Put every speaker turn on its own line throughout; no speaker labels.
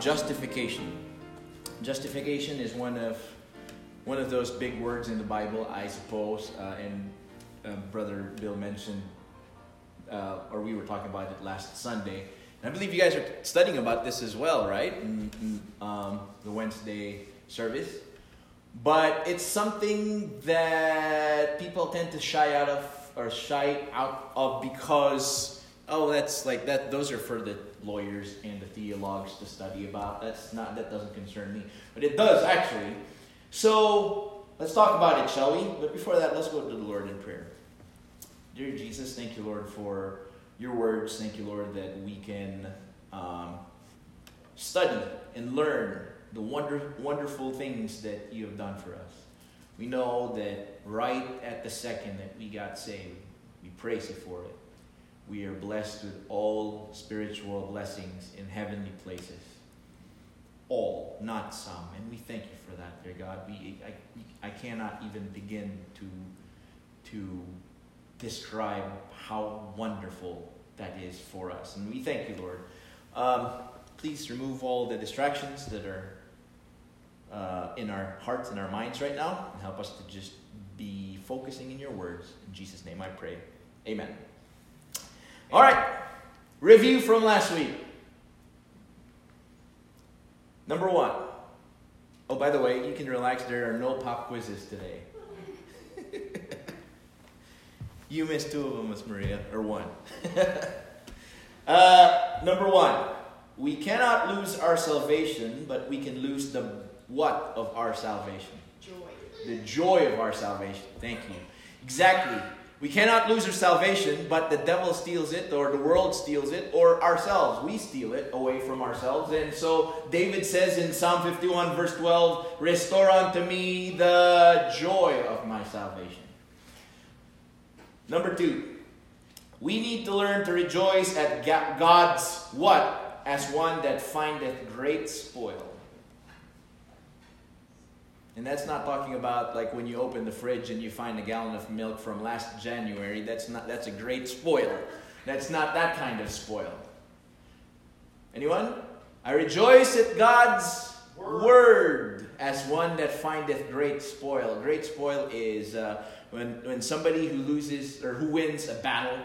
justification. Justification is one of one of those big words in the Bible, I suppose. Uh, and uh, Brother Bill mentioned, uh, or we were talking about it last Sunday. And I believe you guys are studying about this as well, right? In, in um, the Wednesday service. But it's something that people tend to shy out of or shy out of because oh that's like that those are for the lawyers and the theologues to study about. That's not that doesn't concern me. But it does actually. So let's talk about it, shall we? But before that, let's go to the Lord in prayer. Dear Jesus, thank you, Lord, for your words. Thank you, Lord, that we can um, study and learn the wonder, wonderful things that you have done for us. We know that right at the second that we got saved, we praise you for it. We are blessed with all spiritual blessings in heavenly places. All, not some. And we thank you for that, dear God. We, I, I cannot even begin to, to describe how wonderful that is for us. And we thank you, Lord. Um, please remove all the distractions that are uh, in our hearts and our minds right now and help us to just be focusing in your words. In Jesus' name I pray. Amen. All right. Review from last week. Number one. Oh, by the way, you can relax. There are no pop quizzes today. you missed two of them, Miss Maria, or one. uh, number one. We cannot lose our salvation, but we can lose the what of our salvation?
Joy.
The joy of our salvation. Thank you. Exactly. We cannot lose our salvation, but the devil steals it, or the world steals it, or ourselves. We steal it away from ourselves. And so David says in Psalm 51, verse 12, Restore unto me the joy of my salvation. Number two, we need to learn to rejoice at God's what? As one that findeth great spoil. And that's not talking about like when you open the fridge and you find a gallon of milk from last January. That's not that's a great spoil. That's not that kind of spoil. Anyone? I rejoice at God's word, word as one that findeth great spoil. Great spoil is uh, when when somebody who loses or who wins a battle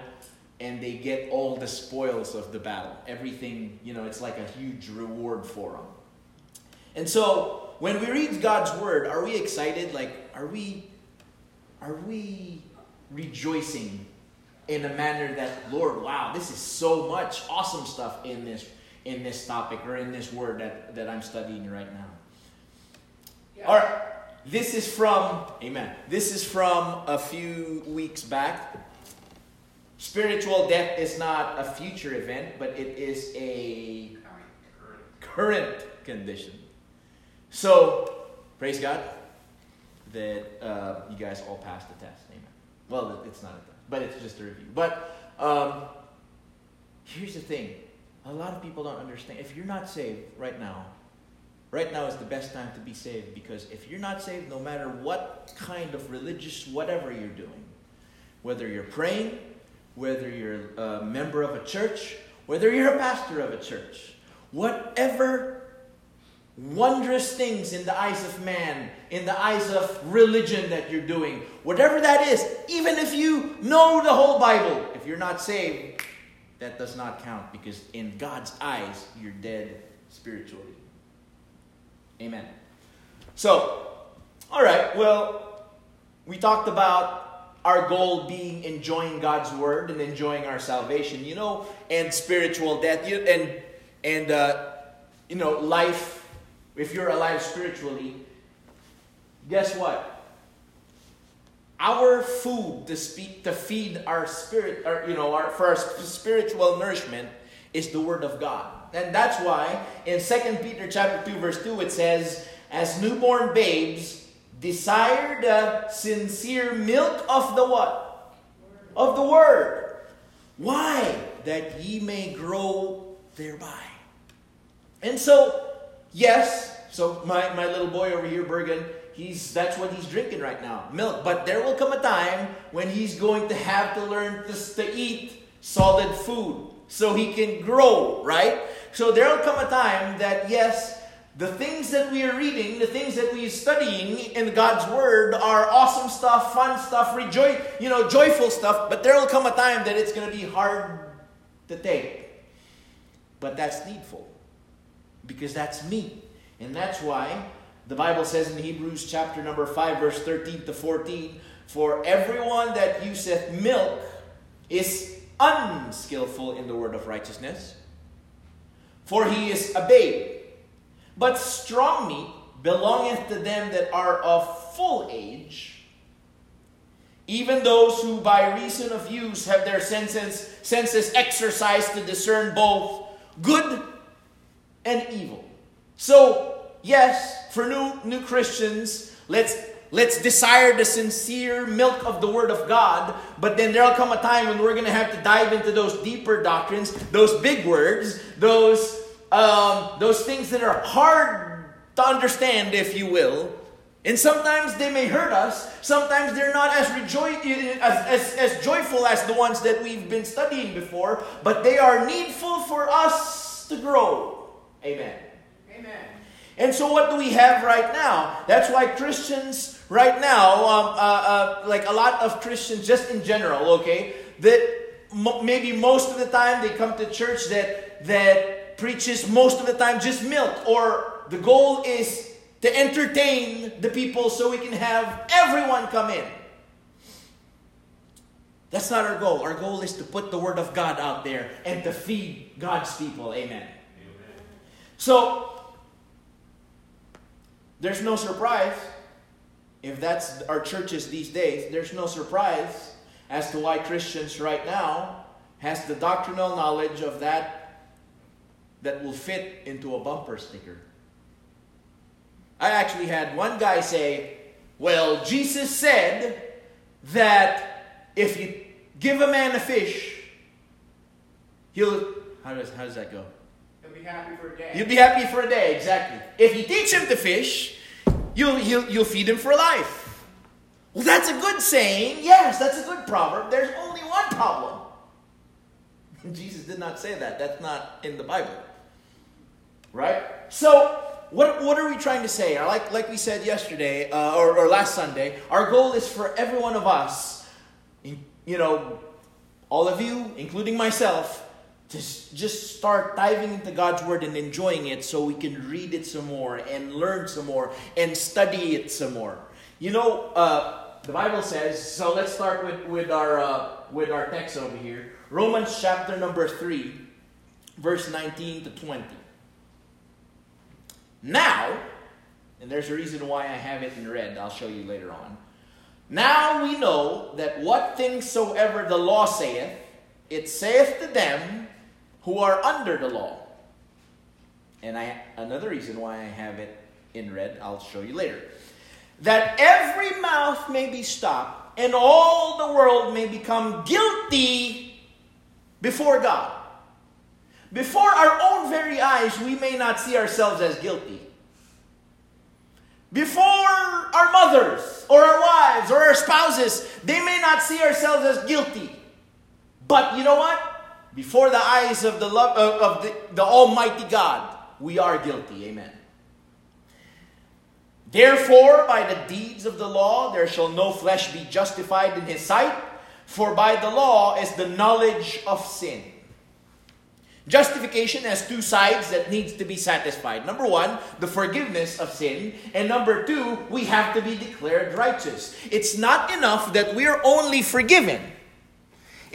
and they get all the spoils of the battle. Everything, you know, it's like a huge reward for them. And so when we read God's word, are we excited? Like, are we, are we rejoicing in a manner that, Lord, wow, this is so much awesome stuff in this in this topic or in this word that, that I'm studying right now. Yeah. All right. This is from, amen. This is from a few weeks back. Spiritual death is not a future event, but it is a current condition. So, praise God that uh, you guys all passed the test. Amen. Well, it's not a test, but it's just a review. But um, here's the thing a lot of people don't understand. If you're not saved right now, right now is the best time to be saved because if you're not saved, no matter what kind of religious whatever you're doing, whether you're praying, whether you're a member of a church, whether you're a pastor of a church, whatever wondrous things in the eyes of man, in the eyes of religion that you're doing, whatever that is, even if you know the whole Bible, if you're not saved, that does not count because in God's eyes, you're dead spiritually. Amen. So, all right, well, we talked about our goal being enjoying God's word and enjoying our salvation, you know, and spiritual death, and and uh, you know, life if you're alive spiritually, guess what? Our food to speak to feed our spirit, or you know, our, for our spiritual nourishment is the word of God. And that's why in 2 Peter chapter 2, verse 2, it says, As newborn babes, desire the sincere milk of the what? Of the word. Why? That ye may grow thereby. And so Yes, so my, my little boy over here, Bergen, he's that's what he's drinking right now, milk. But there will come a time when he's going to have to learn to, to eat solid food so he can grow, right? So there will come a time that yes, the things that we are reading, the things that we are studying in God's Word are awesome stuff, fun stuff, rejoice, you know, joyful stuff, but there will come a time that it's going to be hard to take. But that's needful because that's me. And that's why the Bible says in Hebrews chapter number 5, verse 13 to 14 For everyone that useth milk is unskillful in the word of righteousness, for he is a babe. But strong meat belongeth to them that are of full age, even those who by reason of use have their senses, senses exercised to discern both good and evil. So, yes, for new, new Christians, let's Let's desire the sincere milk of the Word of God, but then there'll come a time when we're going to have to dive into those deeper doctrines, those big words, those um, those things that are hard to understand, if you will. And sometimes they may hurt us. Sometimes they're not as, rejo- as, as, as joyful as the ones that we've been studying before, but they are needful for us to grow. Amen. Amen. And so, what do we have right now? That's why Christians right now, um, uh, uh, like a lot of Christians, just in general, okay, that maybe most of the time they come to church that that preaches most of the time just milk, or the goal is to entertain the people so we can have everyone come in. That's not our goal. Our goal is to put the Word of God out there and to feed God's people. Amen. So, there's no surprise if that's our churches these days. There's no surprise as to why Christians right now has the doctrinal knowledge of that that will fit into a bumper sticker. I actually had one guy say, Well, Jesus said that if you give a man a fish, he'll. How does, how does that go?
Be happy for a day.
You'll be happy for a day, exactly. If you teach him to fish, you'll, you'll, you'll feed him for life. Well, that's a good saying. Yes, that's a good proverb. There's only one problem. Jesus did not say that. That's not in the Bible. Right? So, what, what are we trying to say? Like, like we said yesterday, uh, or, or last Sunday, our goal is for every one of us, you know, all of you, including myself, to just start diving into God's Word and enjoying it so we can read it some more and learn some more and study it some more. You know, uh, the Bible says, so let's start with, with, our, uh, with our text over here. Romans chapter number 3, verse 19 to 20. Now, and there's a reason why I have it in red, I'll show you later on. Now we know that what things soever the law saith, it saith to them who are under the law. And I another reason why I have it in red, I'll show you later. That every mouth may be stopped, and all the world may become guilty before God. Before our own very eyes, we may not see ourselves as guilty. Before our mothers, or our wives, or our spouses, they may not see ourselves as guilty. But you know what? Before the eyes of the love uh, of the, the Almighty God, we are guilty. Amen. Therefore, by the deeds of the law, there shall no flesh be justified in his sight, for by the law is the knowledge of sin. Justification has two sides that needs to be satisfied. Number one, the forgiveness of sin. And number two, we have to be declared righteous. It's not enough that we're only forgiven.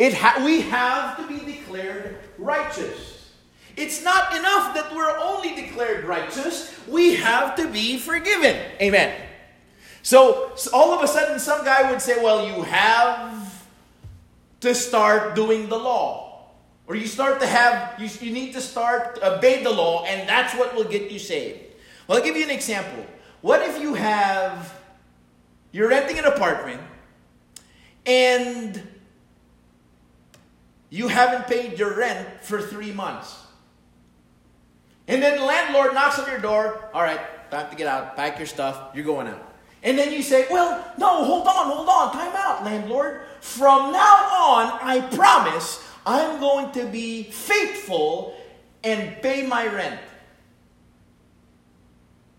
It ha- we have to be declared righteous. It's not enough that we're only declared righteous. We have to be forgiven. Amen. So, so all of a sudden, some guy would say, well, you have to start doing the law. Or you start to have, you, you need to start, obey the law, and that's what will get you saved. Well, I'll give you an example. What if you have, you're renting an apartment, and you haven't paid your rent for three months? And then the landlord knocks on your door, all right, time to get out, pack your stuff, you're going out. And then you say, well, no, hold on, hold on, time out, landlord. From now on, I promise I'm going to be faithful and pay my rent.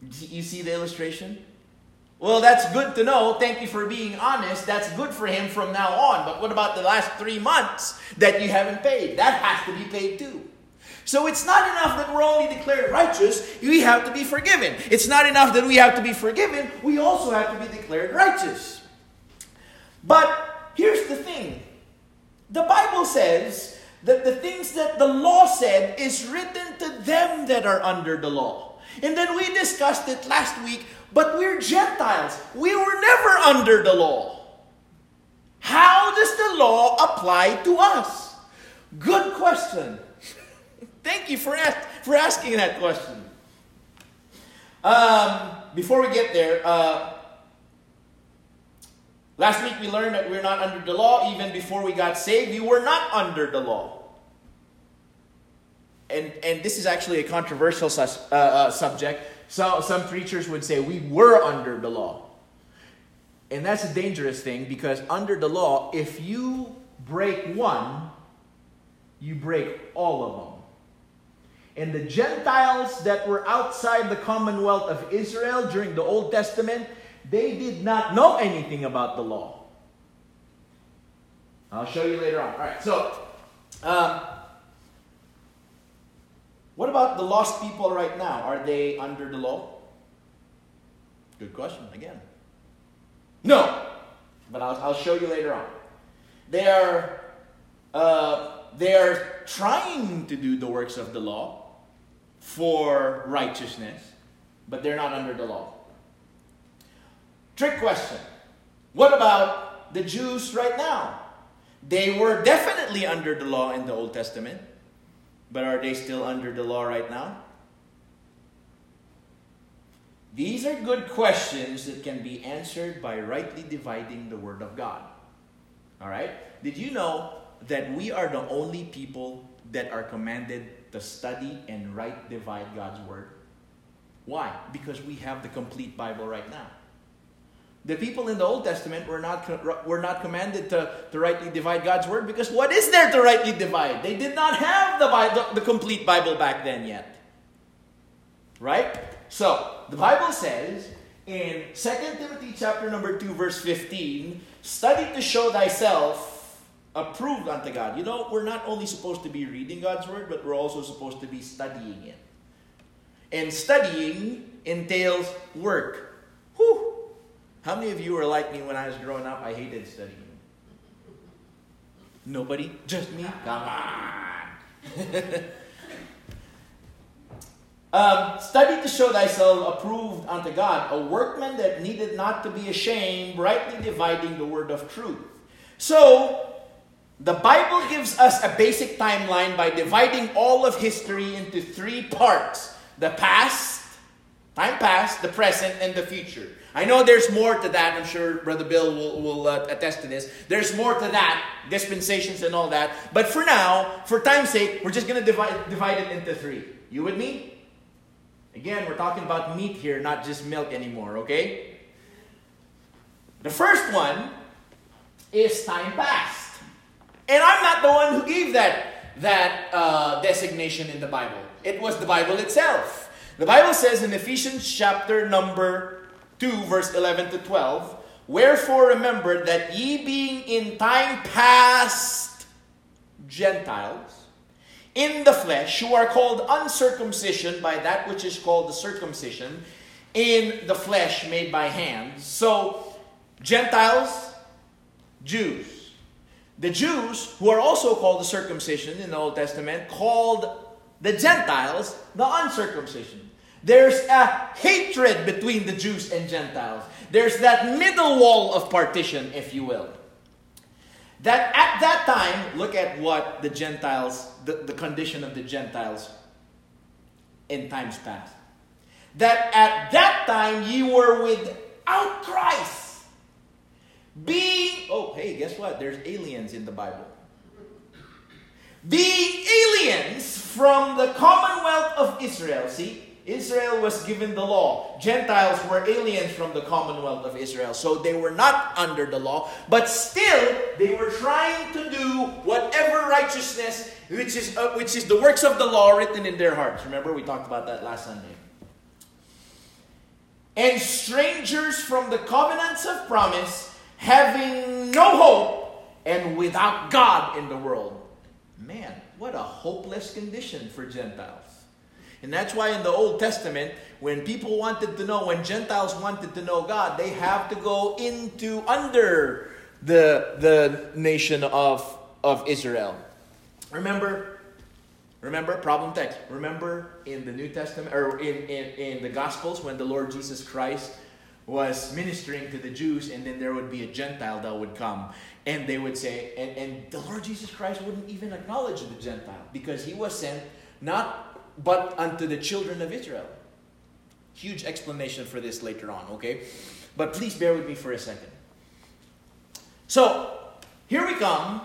You see the illustration? Well, that's good to know. Thank you for being honest. That's good for him from now on. But what about the last three months that you haven't paid? That has to be paid too. So it's not enough that we're only declared righteous, we have to be forgiven. It's not enough that we have to be forgiven, we also have to be declared righteous. But here's the thing the Bible says that the things that the law said is written to them that are under the law. And then we discussed it last week, but we're Gentiles. We were never under the law. How does the law apply to us? Good question. Thank you for, ask, for asking that question. Um, before we get there, uh, last week we learned that we're not under the law. Even before we got saved, we were not under the law. And, and this is actually a controversial uh, uh, subject. So, some preachers would say we were under the law. And that's a dangerous thing because under the law, if you break one, you break all of them. And the Gentiles that were outside the commonwealth of Israel during the Old Testament, they did not know anything about the law. I'll show you later on. All right, so um, what about the lost people right now? Are they under the law? Good question, again. No, but I'll, I'll show you later on. They are, uh, they are trying to do the works of the law, for righteousness, but they're not under the law. Trick question. What about the Jews right now? They were definitely under the law in the Old Testament, but are they still under the law right now? These are good questions that can be answered by rightly dividing the Word of God. All right? Did you know that we are the only people that are commanded to study and right divide God's word. Why? Because we have the complete Bible right now. The people in the Old Testament were not, were not commanded to, to rightly divide God's word because what is there to rightly divide? They did not have the, Bible, the complete Bible back then yet. Right? So, the Bible says in 2 Timothy chapter number 2 verse 15, study to show thyself approved unto God. You know, we're not only supposed to be reading God's Word, but we're also supposed to be studying it. And studying entails work. Whew. How many of you were like me when I was growing up? I hated studying. Nobody? Just me? Come on. um, study to show thyself approved unto God, a workman that needed not to be ashamed, rightly dividing the word of truth. So, the Bible gives us a basic timeline by dividing all of history into three parts the past, time past, the present, and the future. I know there's more to that. I'm sure Brother Bill will, will uh, attest to this. There's more to that, dispensations and all that. But for now, for time's sake, we're just going to divide, divide it into three. You with me? Again, we're talking about meat here, not just milk anymore, okay? The first one is time past. And I'm not the one who gave that, that uh, designation in the Bible. It was the Bible itself. The Bible says in Ephesians chapter number 2, verse 11 to 12, Wherefore remember that ye being in time past Gentiles, in the flesh, who are called uncircumcision by that which is called the circumcision, in the flesh made by hands. So, Gentiles, Jews. The Jews, who are also called the circumcision in the Old Testament, called the Gentiles the uncircumcision. There's a hatred between the Jews and Gentiles. There's that middle wall of partition, if you will. That at that time, look at what the Gentiles, the, the condition of the Gentiles in times past. That at that time you were without Christ being, oh, hey, guess what? There's aliens in the Bible. Being aliens from the commonwealth of Israel. See, Israel was given the law. Gentiles were aliens from the commonwealth of Israel, so they were not under the law, but still they were trying to do whatever righteousness, which is uh, which is the works of the law written in their hearts. Remember, we talked about that last Sunday. And strangers from the covenants of promise, having no hope and without God in the world. Man, what a hopeless condition for Gentiles. And that's why in the Old Testament, when people wanted to know, when Gentiles wanted to know God, they have to go into under the, the nation of, of Israel. Remember, remember, problem text. Remember in the New Testament, or in, in, in the Gospels, when the Lord Jesus Christ was ministering to the Jews, and then there would be a Gentile that would come. And they would say, and, and the Lord Jesus Christ wouldn't even acknowledge the Gentile because he was sent not but unto the children of Israel. Huge explanation for this later on, okay? But please bear with me for a second. So, here we come.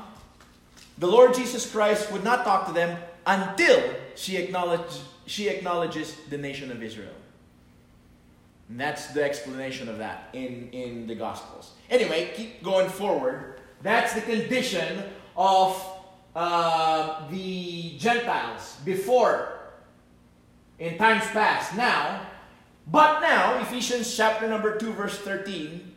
The Lord Jesus Christ would not talk to them until she, acknowledge, she acknowledges the nation of Israel. And that's the explanation of that in, in the Gospels. Anyway, keep going forward. That's the condition of uh, the Gentiles before in times past. Now, but now, Ephesians chapter number 2, verse 13.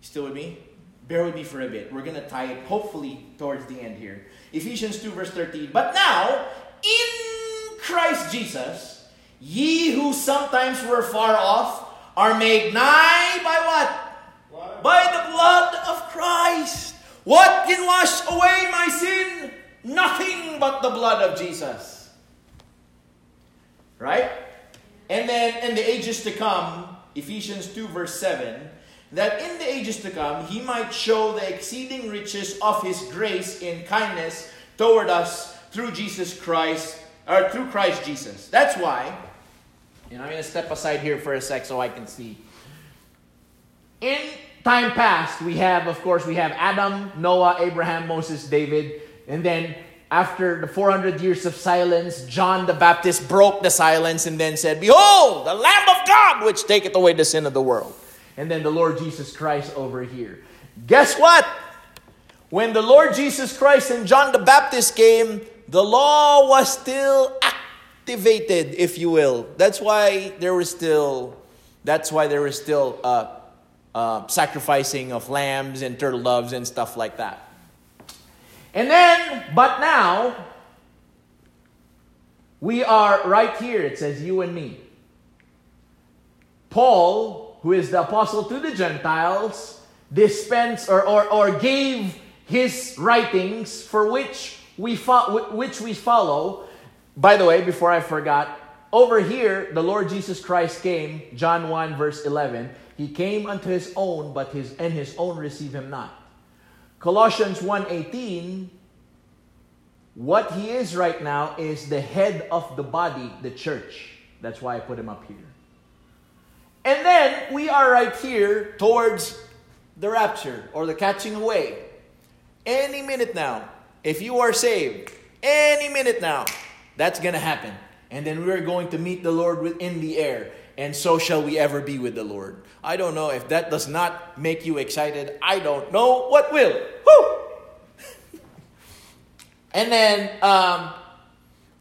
Still with me? Bear with me for a bit. We're going to tie it hopefully towards the end here. Ephesians 2, verse 13. But now, in Christ Jesus, ye who sometimes were far off are made nigh by what? what? By the blood of Christ. What can wash away my sin? Nothing but the blood of Jesus. Right? And then in the ages to come, Ephesians 2, verse 7, that in the ages to come he might show the exceeding riches of his grace in kindness toward us through Jesus Christ, or through Christ Jesus. That's why, and I'm going to step aside here for a sec so I can see. In time past, we have, of course, we have Adam, Noah, Abraham, Moses, David, and then after the 400 years of silence, John the Baptist broke the silence and then said, Behold, the Lamb of God, which taketh away the sin of the world. And then the Lord Jesus Christ over here. Guess what? When the Lord Jesus Christ and John the Baptist came, the law was still activated, if you will. That's why there was still, that's why there was still uh, uh, sacrificing of lambs and turtle doves and stuff like that. And then, but now, we are right here. It says you and me. Paul, who is the apostle to the Gentiles, dispensed or, or, or gave his writings for which we, fo- which we follow. By the way, before I forgot, over here, the Lord Jesus Christ came, John 1, verse 11. He came unto his own, but his and his own receive him not. Colossians 1:18 what he is right now is the head of the body, the church. That's why I put him up here. And then we are right here towards the rapture or the catching away. Any minute now, if you are saved, any minute now, that's going to happen. And then we're going to meet the Lord in the air. And so shall we ever be with the Lord. I don't know if that does not make you excited. I don't know what will. Woo! and then, um,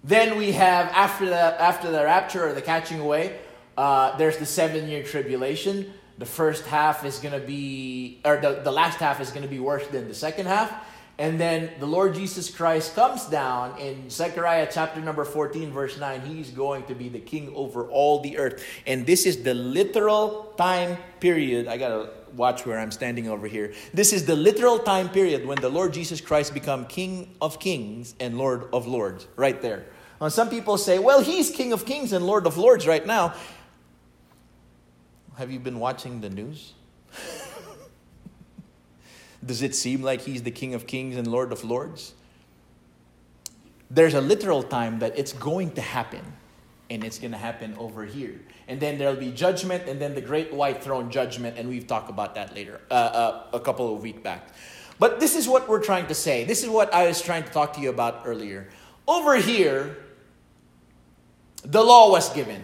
then we have after the after the rapture or the catching away, uh, there's the seven year tribulation. The first half is to be, or the, the last half is to be worse than the second half. And then the Lord Jesus Christ comes down in Zechariah chapter number 14, verse 9. He's going to be the king over all the earth. And this is the literal time period. I got to watch where I'm standing over here. This is the literal time period when the Lord Jesus Christ become king of kings and lord of lords, right there. Now, some people say, well, he's king of kings and lord of lords right now. Have you been watching the news? Does it seem like he's the King of Kings and Lord of Lords? There's a literal time that it's going to happen, and it's going to happen over here. And then there'll be judgment, and then the great white throne judgment, and we've talked about that later, uh, uh, a couple of weeks back. But this is what we're trying to say. This is what I was trying to talk to you about earlier. Over here, the law was given.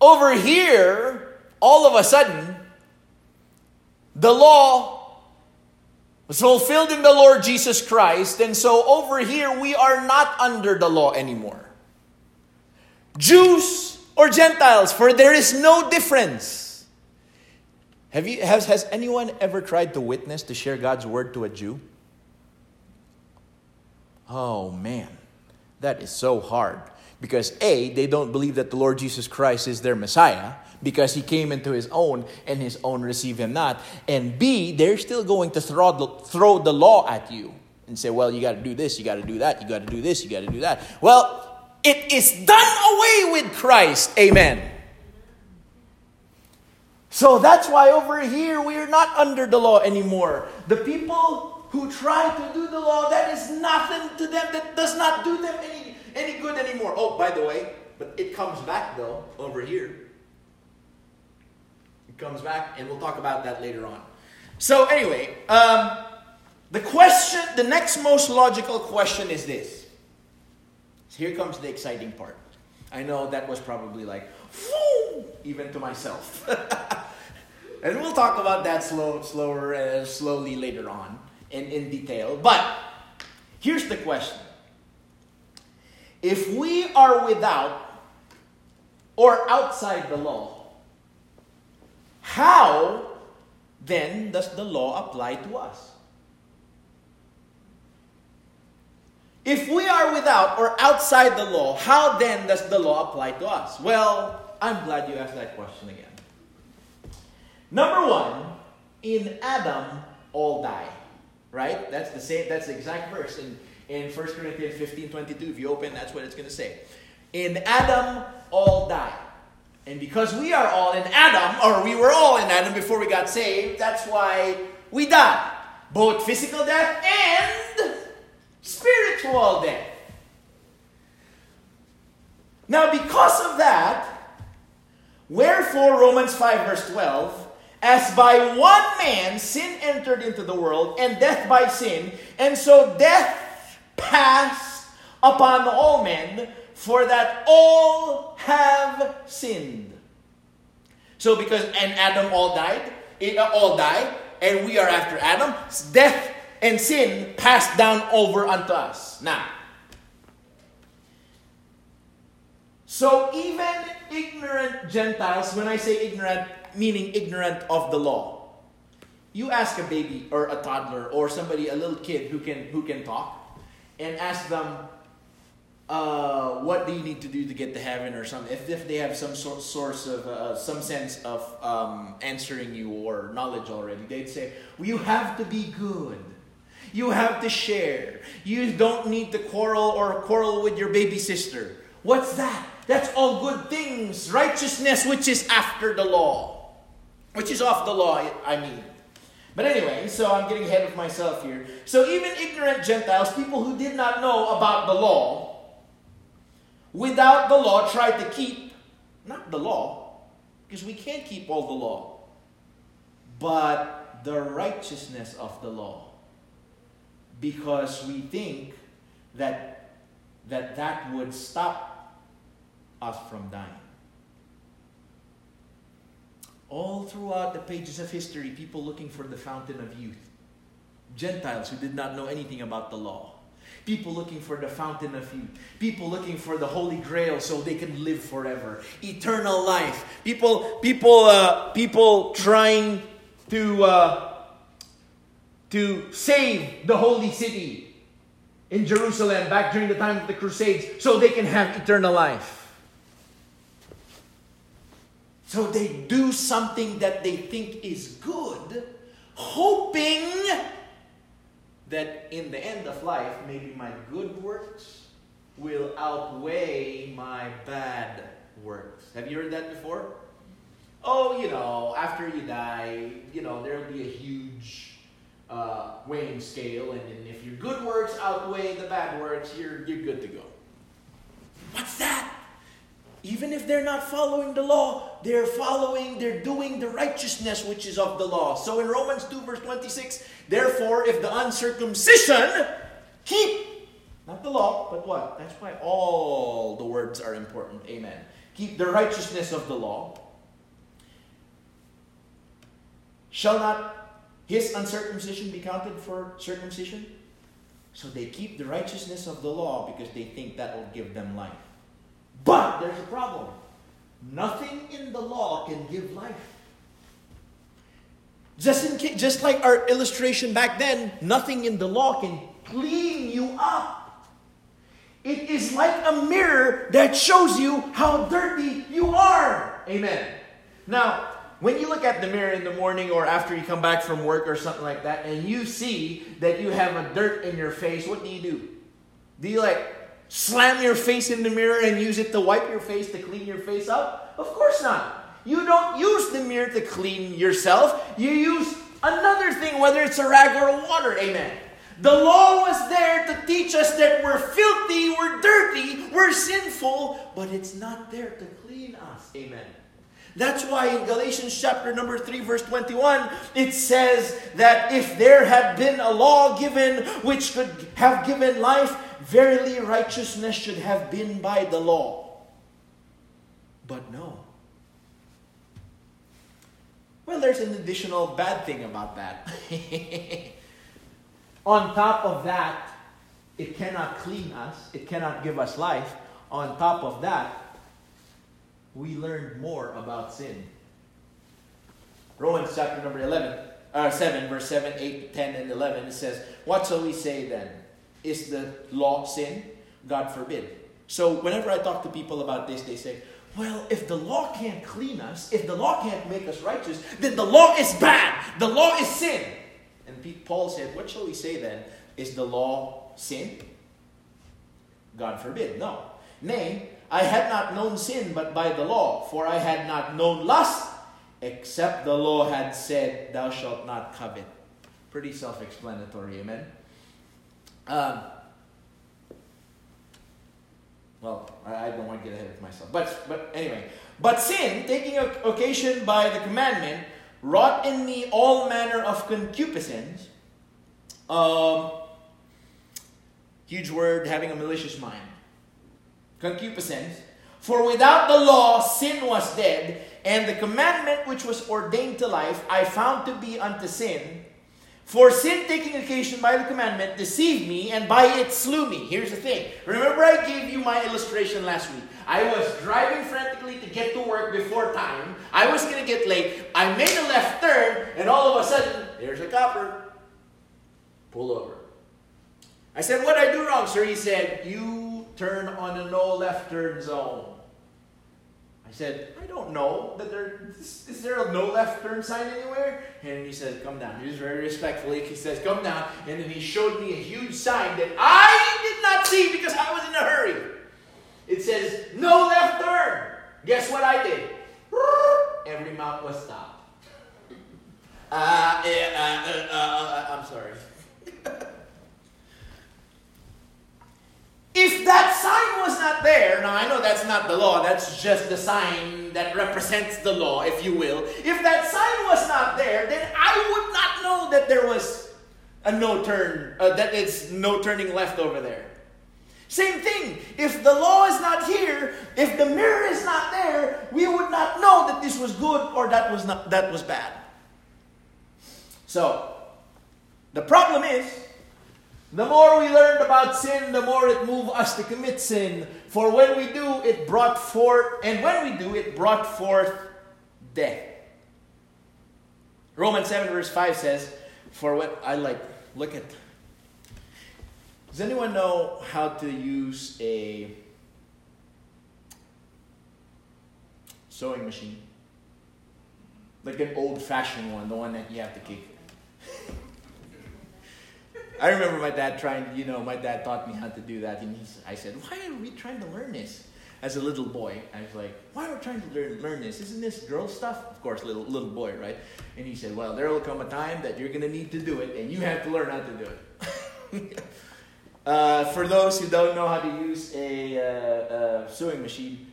Over here, all of a sudden, the law was fulfilled in the Lord Jesus Christ, and so over here we are not under the law anymore. Jews or Gentiles, for there is no difference. Have you, has, has anyone ever tried to witness, to share God's word to a Jew? Oh man, that is so hard. Because A, they don't believe that the Lord Jesus Christ is their Messiah because he came into his own and his own receive him not. And B, they're still going to throw the, throw the law at you and say, well, you got to do this, you got to do that, you got to do this, you got to do that. Well, it is done away with Christ. Amen. So that's why over here we are not under the law anymore. The people who try to do the law, that is nothing to them, that does not do them any, any good anymore. Oh, by the way, but it comes back though over here. Comes back, and we'll talk about that later on. So, anyway, um, the question, the next most logical question is this here comes the exciting part. I know that was probably like, even to myself. and we'll talk about that slow, slower, uh, slowly later on in, in detail. But here's the question If we are without or outside the law, how then does the law apply to us? If we are without or outside the law, how then does the law apply to us? Well, I'm glad you asked that question again. Number one, in Adam, all die. Right? That's the same, that's the exact verse in, in 1 Corinthians 15 22. If you open, that's what it's going to say. In Adam, all die. And because we are all in Adam, or we were all in Adam before we got saved, that's why we die. Both physical death and spiritual death. Now, because of that, wherefore, Romans 5, verse 12, as by one man sin entered into the world, and death by sin, and so death passed upon all men, for that all have sinned. So, because and Adam all died, it all died, and we are after Adam, death and sin passed down over unto us. Now, so even ignorant Gentiles, when I say ignorant, meaning ignorant of the law, you ask a baby or a toddler or somebody, a little kid who can who can talk, and ask them, uh, what do you need to do to get to heaven or something? If, if they have some sort source of uh, some sense of um, answering you or knowledge already, they'd say, well, you have to be good. You have to share. You don't need to quarrel or quarrel with your baby sister. What's that? That's all good things. Righteousness, which is after the law, which is off the law, I mean. But anyway, so I'm getting ahead of myself here. So even ignorant Gentiles, people who did not know about the law, without the law, tried to keep, not the law, because we can't keep all the law, but the righteousness of the law because we think that that, that would stop us from dying. All throughout the pages of history, people looking for the fountain of youth. Gentiles who did not know anything about the law. People looking for the fountain of youth. People looking for the holy grail so they can live forever. Eternal life. People, people, uh, people trying to uh, to save the holy city in Jerusalem back during the time of the Crusades so they can have eternal life. So they do something that they think is good, hoping that in the end of life, maybe my good works will outweigh my bad works. Have you heard that before? Oh, you know, after you die, you know, there'll be a huge uh, weighing scale, and, and if your good works outweigh the bad works, you're, you're good to go. What's that? Even if they're not following the law, they're following, they're doing the righteousness which is of the law. So in Romans 2, verse 26, therefore, if the uncircumcision keep Not the law, but what? That's why all the words are important. Amen. Keep the righteousness of the law. Shall not his uncircumcision be counted for circumcision? So they keep the righteousness of the law because they think that will give them life. But there's a problem. Nothing in the law can give life. Just, in case, just like our illustration back then, nothing in the law can clean you up. It is like a mirror that shows you how dirty you are. Amen. Now, when you look at the mirror in the morning or after you come back from work or something like that, and you see that you have a dirt in your face, what do you do? Do you like slam your face in the mirror and use it to wipe your face to clean your face up? Of course not. You don't use the mirror to clean yourself. You use another thing, whether it's a rag or a water. Amen. The law was there to teach us that we're filthy, we're dirty, we're sinful, but it's not there to clean us. Amen. That's why in Galatians chapter number 3 verse 21 it says that if there had been a law given which could have given life verily righteousness should have been by the law. But no. Well, there's an additional bad thing about that. On top of that, it cannot clean us, it cannot give us life. On top of that, we learned more about sin. Romans chapter number 11, uh, 7, verse 7, 8, 10, and 11, it says, What shall we say then? Is the law sin? God forbid. So whenever I talk to people about this, they say, well, if the law can't clean us, if the law can't make us righteous, then the law is bad. The law is sin. And Paul said, What shall we say then? Is the law sin? God forbid. No. Nay, I had not known sin but by the law, for I had not known lust, except the law had said, Thou shalt not covet. Pretty self explanatory, amen? Um, well, I, don't want to get ahead of myself. But, but anyway, but sin, taking occasion by the commandment, wrought in me all manner of concupiscence. Um, huge word, having a malicious mind. Concupiscence. For without the law, sin was dead, and the commandment which was ordained to life I found to be unto sin. For sin taking occasion by the commandment deceived me, and by it slew me. Here's the thing. Remember, I gave you my illustration last week. I was driving frantically to get to work before time. I was going to get late. I made a left turn, and all of a sudden, there's a copper. Pull over. I said, What I do wrong, sir? He said, You turn on a no left turn zone. I said, I don't know that there is, is there a no left turn sign anywhere? And he said, Come down. He was very respectfully. He says, Come down. And then he showed me a huge sign that I did not see because I was in a hurry. It says, No left turn. Guess what I did? Every mouth was stopped. Uh, uh, uh, uh, I'm sorry. If that sign was not there, now I know that's not the law, that's just the sign that represents the law, if you will. If that sign was not there, then I would not know that there was a no turn, uh, that it's no turning left over there. Same thing. If the law is not here, if the mirror is not there, we would not know that this was good or that was not that was bad. So, the problem is the more we learned about sin, the more it moved us to commit sin. For when we do, it brought forth, and when we do, it brought forth death. Romans 7, verse 5 says, For what I like, look at. Does anyone know how to use a sewing machine? Like an old fashioned one, the one that you have to kick. I remember my dad trying, you know, my dad taught me how to do that. And I said, why are we trying to learn this? As a little boy, I was like, why are we trying to learn, learn this? Isn't this girl stuff? Of course, little, little boy, right? And he said, well, there will come a time that you're going to need to do it, and you have to learn how to do it. uh, for those who don't know how to use a, uh, a sewing machine,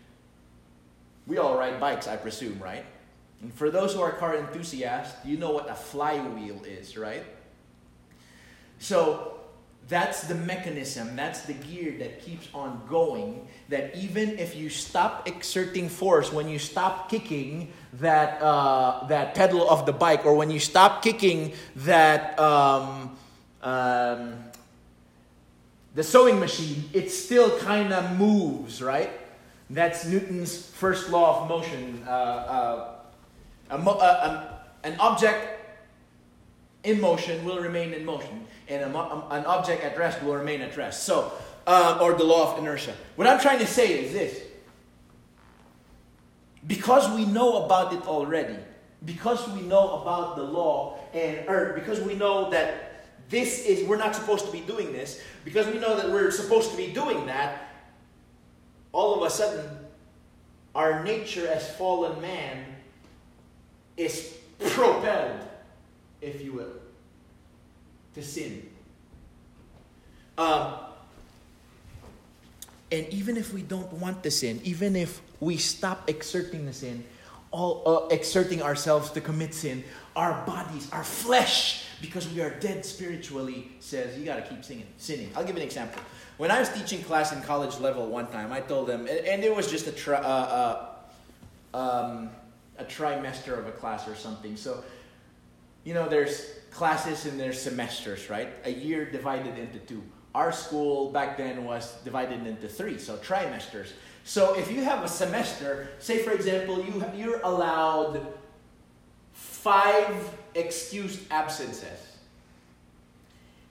we all ride bikes, I presume, right? And for those who are car enthusiasts, you know what a flywheel is, right? So that's the mechanism, that's the gear that keeps on going. That even if you stop exerting force, when you stop kicking that, uh, that pedal of the bike, or when you stop kicking that um, um, the sewing machine, it still kind of moves, right? That's Newton's first law of motion. Uh, uh, a uh, an object in motion will remain in motion, and a, an object at rest will remain at rest. So, uh, or the law of inertia. What I'm trying to say is this because we know about it already, because we know about the law, and or because we know that this is, we're not supposed to be doing this, because we know that we're supposed to be doing that, all of a sudden, our nature as fallen man is propelled if you will, to sin. Um, and even if we don't want to sin, even if we stop exerting the sin, all uh, exerting ourselves to commit sin, our bodies, our flesh, because we are dead spiritually, says you got to keep singing, sinning. I'll give an example. When I was teaching class in college level one time, I told them, and it was just a tri- uh, uh, um, a trimester of a class or something. So you know, there's classes and there's semesters, right? A year divided into two. Our school back then was divided into three, so trimesters. So if you have a semester, say for example, you you're allowed five excused absences.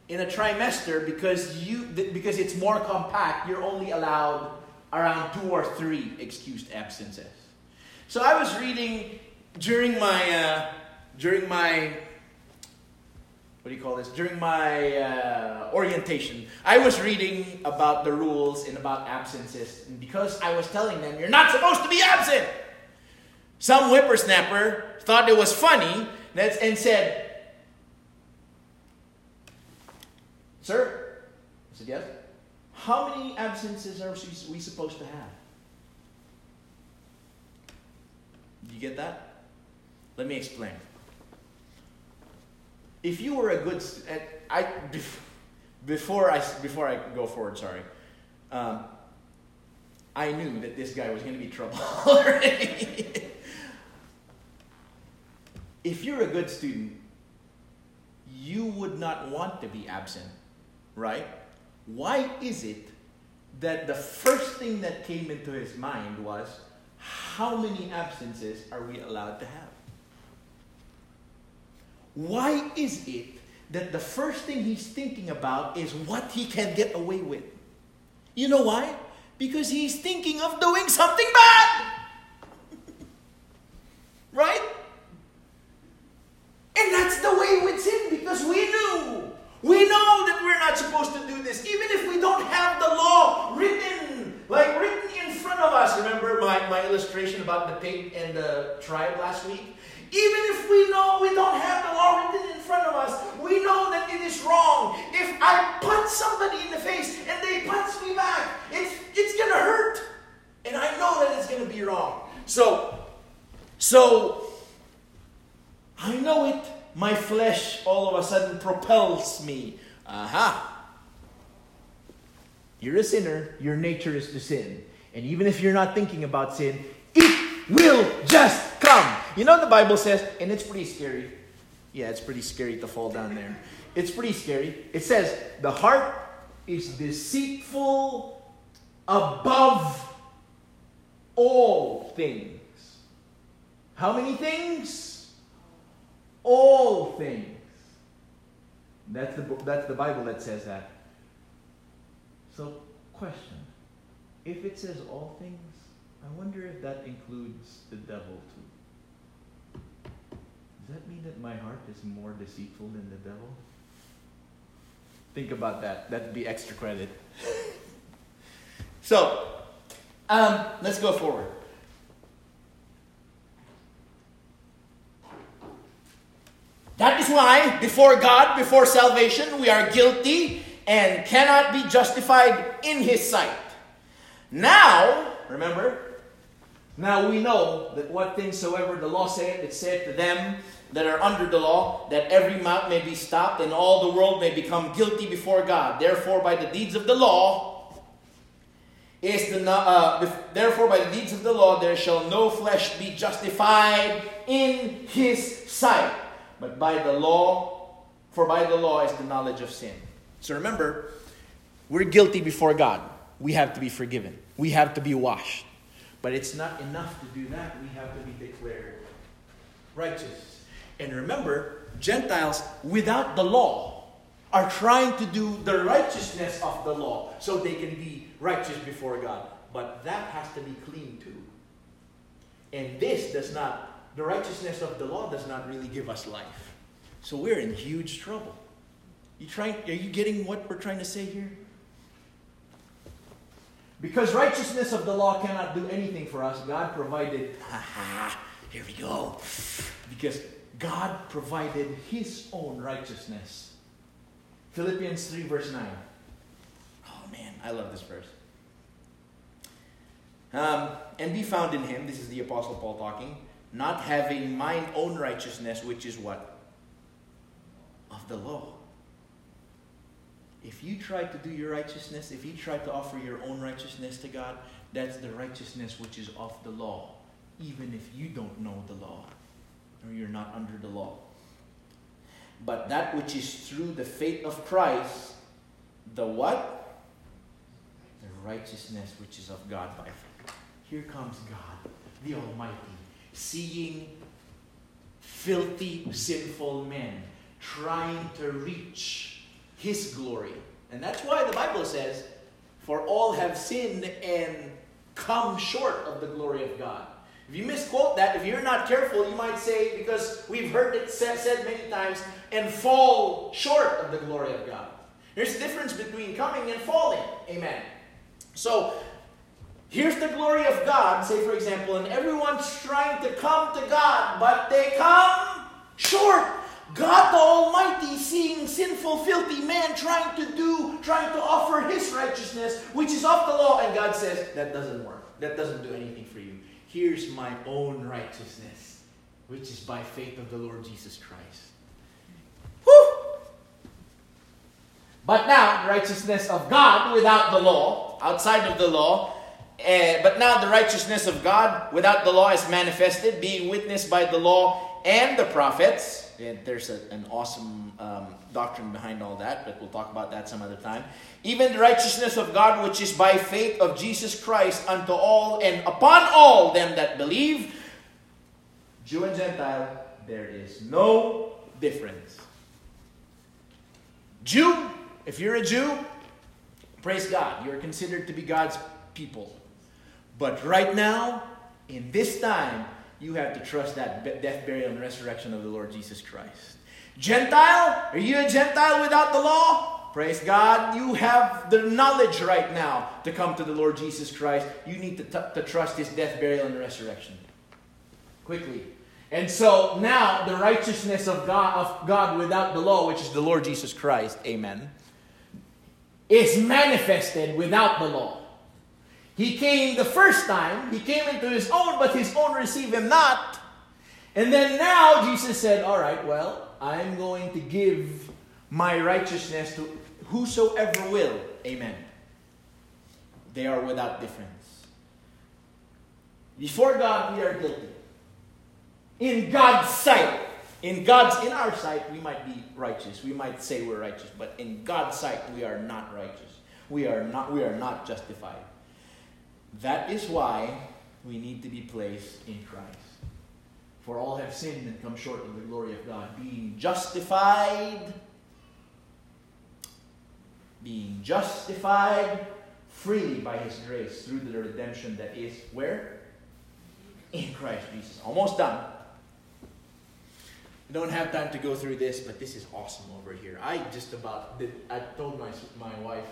In a trimester, because you because it's more compact, you're only allowed around two or three excused absences. So I was reading during my uh, during my what do you call this? During my uh, orientation, I was reading about the rules and about absences. And because I was telling them, you're not supposed to be absent, some whippersnapper thought it was funny and said, Sir, I said, Yes. How many absences are we supposed to have? You get that? Let me explain if you were a good, I before I before I go forward, sorry, um, I knew that this guy was going to be trouble if you're a good student, you would not want to be absent, right? Why is it that the first thing that came into his mind was, how many absences are we allowed to have? Why is it that the first thing he's thinking about is what he can get away with? You know why? Because he's thinking of doing something bad. right? And that's the way with sin because we knew. We know that we're not supposed to do this. Even if we don't have the law written, like written in front of us. Remember my, my illustration about the pig and the tribe last week? Even if we know we don't have the law written in front of us, we know that it is wrong. If I punch somebody in the face and they punch me back, it's, it's going to hurt. And I know that it's going to be wrong. So, so, I know it. My flesh all of a sudden propels me. Aha. You're a sinner. Your nature is to sin. And even if you're not thinking about sin, it will just come. You know, the Bible says, and it's pretty scary. Yeah, it's pretty scary to fall down there. It's pretty scary. It says, the heart is deceitful above all things. How many things? All things. That's the, that's the Bible that says that. So, question. If it says all things, I wonder if that includes the devil too. Does that mean that my heart is more deceitful than the devil? Think about that. That'd be extra credit. so, um, let's go forward. That is why, before God, before salvation, we are guilty and cannot be justified in His sight. Now, remember, now we know that what things soever the law said, it said to them that are under the law, that every mouth may be stopped and all the world may become guilty before God. Therefore, by the deeds of the law, is the uh, therefore by the deeds of the law there shall no flesh be justified in his sight, but by the law, for by the law is the knowledge of sin. So remember, we're guilty before God. We have to be forgiven. We have to be washed. But it's not enough to do that. We have to be declared righteous. And remember, Gentiles without the law are trying to do the righteousness of the law so they can be righteous before God. But that has to be clean too. And this does not, the righteousness of the law does not really give us life. So we're in huge trouble. You trying, are you getting what we're trying to say here? Because righteousness of the law cannot do anything for us, God provided, here we go. Because God provided His own righteousness. Philippians 3, verse 9. Oh man, I love this verse. Um, and be found in Him, this is the Apostle Paul talking, not having mine own righteousness, which is what? Of the law if you try to do your righteousness, if you try to offer your own righteousness to God, that's the righteousness which is of the law, even if you don't know the law or you're not under the law. But that which is through the faith of Christ, the what? The righteousness which is of God by faith. Here comes God, the Almighty, seeing filthy, sinful men trying to reach his glory. And that's why the Bible says, For all have sinned and come short of the glory of God. If you misquote that, if you're not careful, you might say, because we've heard it said, many times, and fall short of the glory of God. There's a difference between coming and falling. Amen. So, here's the glory of God, say for example, and everyone's trying to come to God, but they come short. God the Almighty seeing sinful, filthy man trying to do, trying to offer his righteousness, which is of the law, and God says, that doesn't work. That doesn't do anything for you. Here's my own righteousness, which is by faith of the Lord Jesus Christ. Whew! But now, righteousness of God without the law, outside of the law, uh, but now the righteousness of God without the law is manifested, being witnessed by the law and the prophets and there's a, an awesome um, doctrine behind all that, but we'll talk about that some other time. Even the righteousness of God, which is by faith of Jesus Christ unto all and upon all them that believe, Jew and Gentile, there is no difference. Jew, if you're a Jew, praise God, you're considered to be God's people. But right now, in this time, you have to trust that death, burial, and resurrection of the Lord Jesus Christ. Gentile, are you a Gentile without the law? Praise God. You have the knowledge right now to come to the Lord Jesus Christ. You need to, t- to trust his death, burial, and resurrection. Quickly. And so now the righteousness of God, of God without the law, which is the Lord Jesus Christ, amen, is manifested without the law. He came the first time, he came into his own, but his own received him not. And then now Jesus said, All right, well, I'm going to give my righteousness to whosoever will. Amen. They are without difference. Before God, we are guilty. In God's sight, in God's in our sight, we might be righteous. We might say we're righteous, but in God's sight, we are not righteous. We are not, we are not justified. That is why we need to be placed in Christ. For all have sinned and come short of the glory of God, being justified, being justified freely by His grace through the redemption that is where? In Christ Jesus. Almost done. I don't have time to go through this, but this is awesome over here. I just about did, I told my, my wife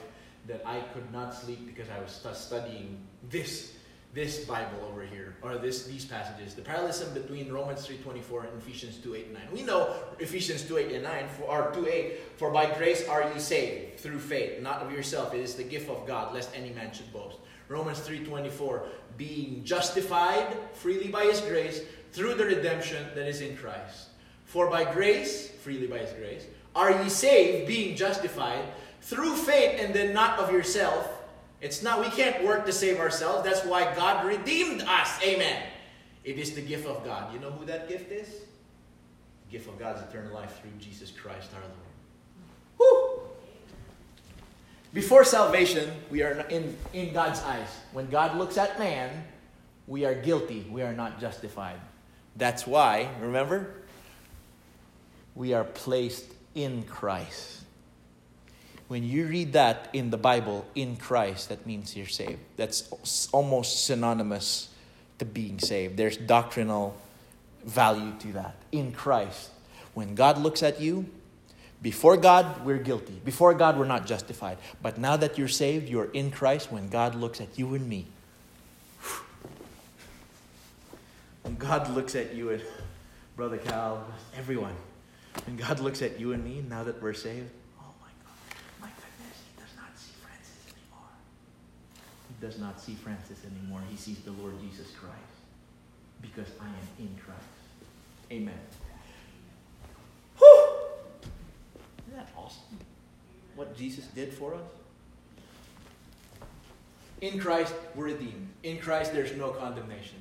that I could not sleep because I was studying this this Bible over here, or this these passages, the parallelism between Romans 3.24 and Ephesians 2, 8, 9. We know Ephesians 2, 8, and 9, for, or 2, 8, for by grace are ye saved, through faith, not of yourself, it is the gift of God, lest any man should boast. Romans 3.24, being justified freely by his grace, through the redemption that is in Christ. For by grace, freely by his grace, are ye saved, being justified through faith and then not of yourself. It's not, we can't work to save ourselves. That's why God redeemed us. Amen. It is the gift of God. You know who that gift is? The gift of God's eternal life through Jesus Christ our Lord. Before salvation, we are in, in God's eyes. When God looks at man, we are guilty. We are not justified. That's why, remember? We are placed in Christ. When you read that in the Bible, in Christ, that means you're saved. That's almost synonymous to being saved. There's doctrinal value to that. In Christ. When God looks at you, before God, we're guilty. Before God, we're not justified. But now that you're saved, you're in Christ. When God looks at you and me, when God looks at you and Brother Cal, everyone, when God looks at you and me, now that we're saved, oh my God, my goodness, He does not see Francis anymore. He does not see Francis anymore. He sees the Lord Jesus Christ because I am in Christ. Amen. Whew! Isn't that awesome? What Jesus did for us? In Christ, we're redeemed. In Christ, there's no condemnation.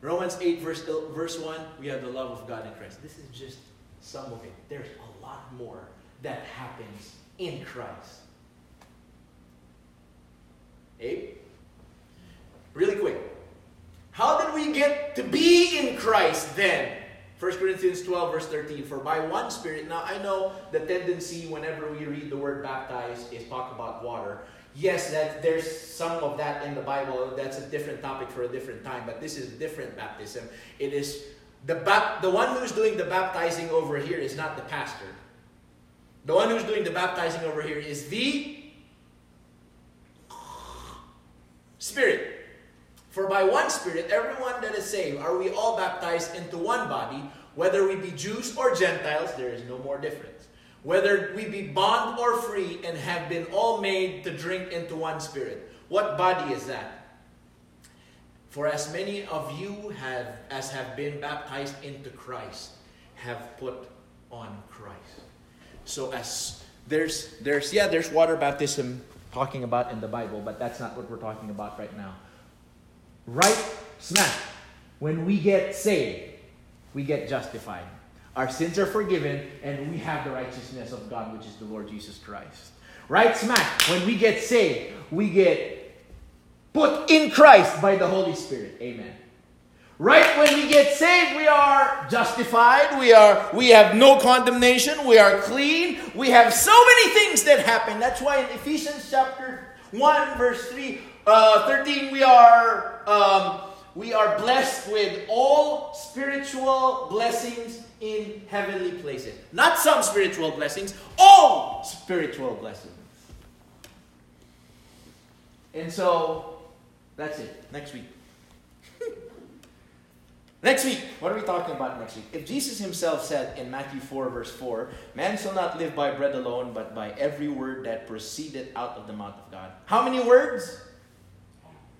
Romans 8, verse, verse 1, we have the love of God in Christ. This is just some of it. There's a lot more that happens in Christ. Abe? Really quick. How did we get to be in Christ then? 1 Corinthians 12, verse 13. For by one Spirit, now I know the tendency whenever we read the word baptize is talk about water. Yes, that there's some of that in the Bible. That's a different topic for a different time, but this is different baptism. It is the, bap- the one who's doing the baptizing over here is not the pastor. The one who's doing the baptizing over here is the Spirit. For by one Spirit, everyone that is saved, are we all baptized into one body, whether we be Jews or Gentiles, there is no more difference. Whether we be bond or free, and have been all made to drink into one Spirit. What body is that? For as many of you have as have been baptized into Christ have put on Christ. So as there's there's yeah, there's water baptism talking about in the Bible, but that's not what we're talking about right now. Right smack. When we get saved, we get justified. Our sins are forgiven, and we have the righteousness of God, which is the Lord Jesus Christ. Right smack. When we get saved, we get put in Christ by the Holy Spirit. Amen. Right when we get saved, we are justified. We are we have no condemnation. We are clean. We have so many things that happen. That's why in Ephesians chapter 1, verse 3, uh, 13, we are um, we are blessed with all spiritual blessings in heavenly places. Not some spiritual blessings, all spiritual blessings. And so that's it. Next week. next week. What are we talking about next week? If Jesus himself said in Matthew 4, verse 4, Man shall not live by bread alone, but by every word that proceeded out of the mouth of God. How many words?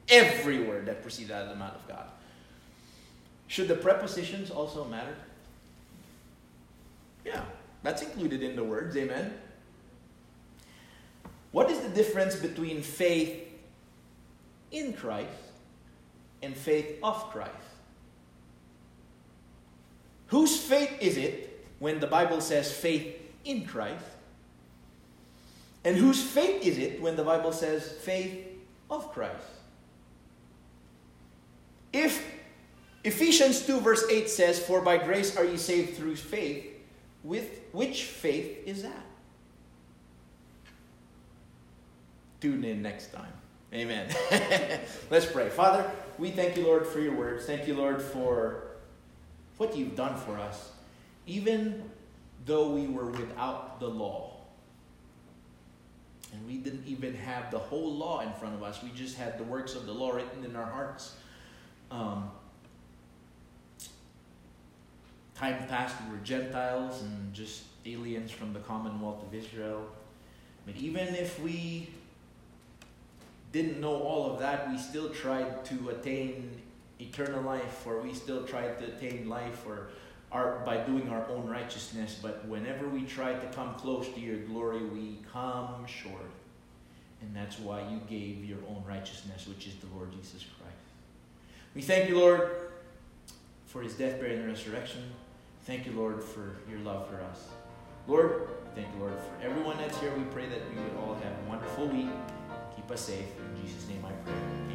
Every word that proceeded out of the mouth of God. Should the prepositions also matter? Yeah, that's included in the words. Amen. What is the difference between faith in Christ and faith of Christ. Whose faith is it when the Bible says faith in Christ? And whose faith is it when the Bible says faith of Christ? If Ephesians 2, verse 8 says, For by grace are ye saved through faith, with which faith is that? Tune in next time. Amen. Let's pray. Father, we thank you, Lord, for your words. Thank you, Lord, for what you've done for us. Even though we were without the law, and we didn't even have the whole law in front of us, we just had the works of the law written in our hearts. Um, time past, we were Gentiles and just aliens from the commonwealth of Israel. But even if we didn't know all of that, we still tried to attain eternal life, or we still tried to attain life, or our, by doing our own righteousness, but whenever we try to come close to your glory, we come short. And that's why you gave your own righteousness, which is the Lord Jesus Christ. We thank you, Lord, for his death, burial, and resurrection. Thank you, Lord, for your love for us. Lord, thank you, Lord, for everyone that's here. We pray that we would all have a wonderful week. Keep us safe. In Jesus' name I pray.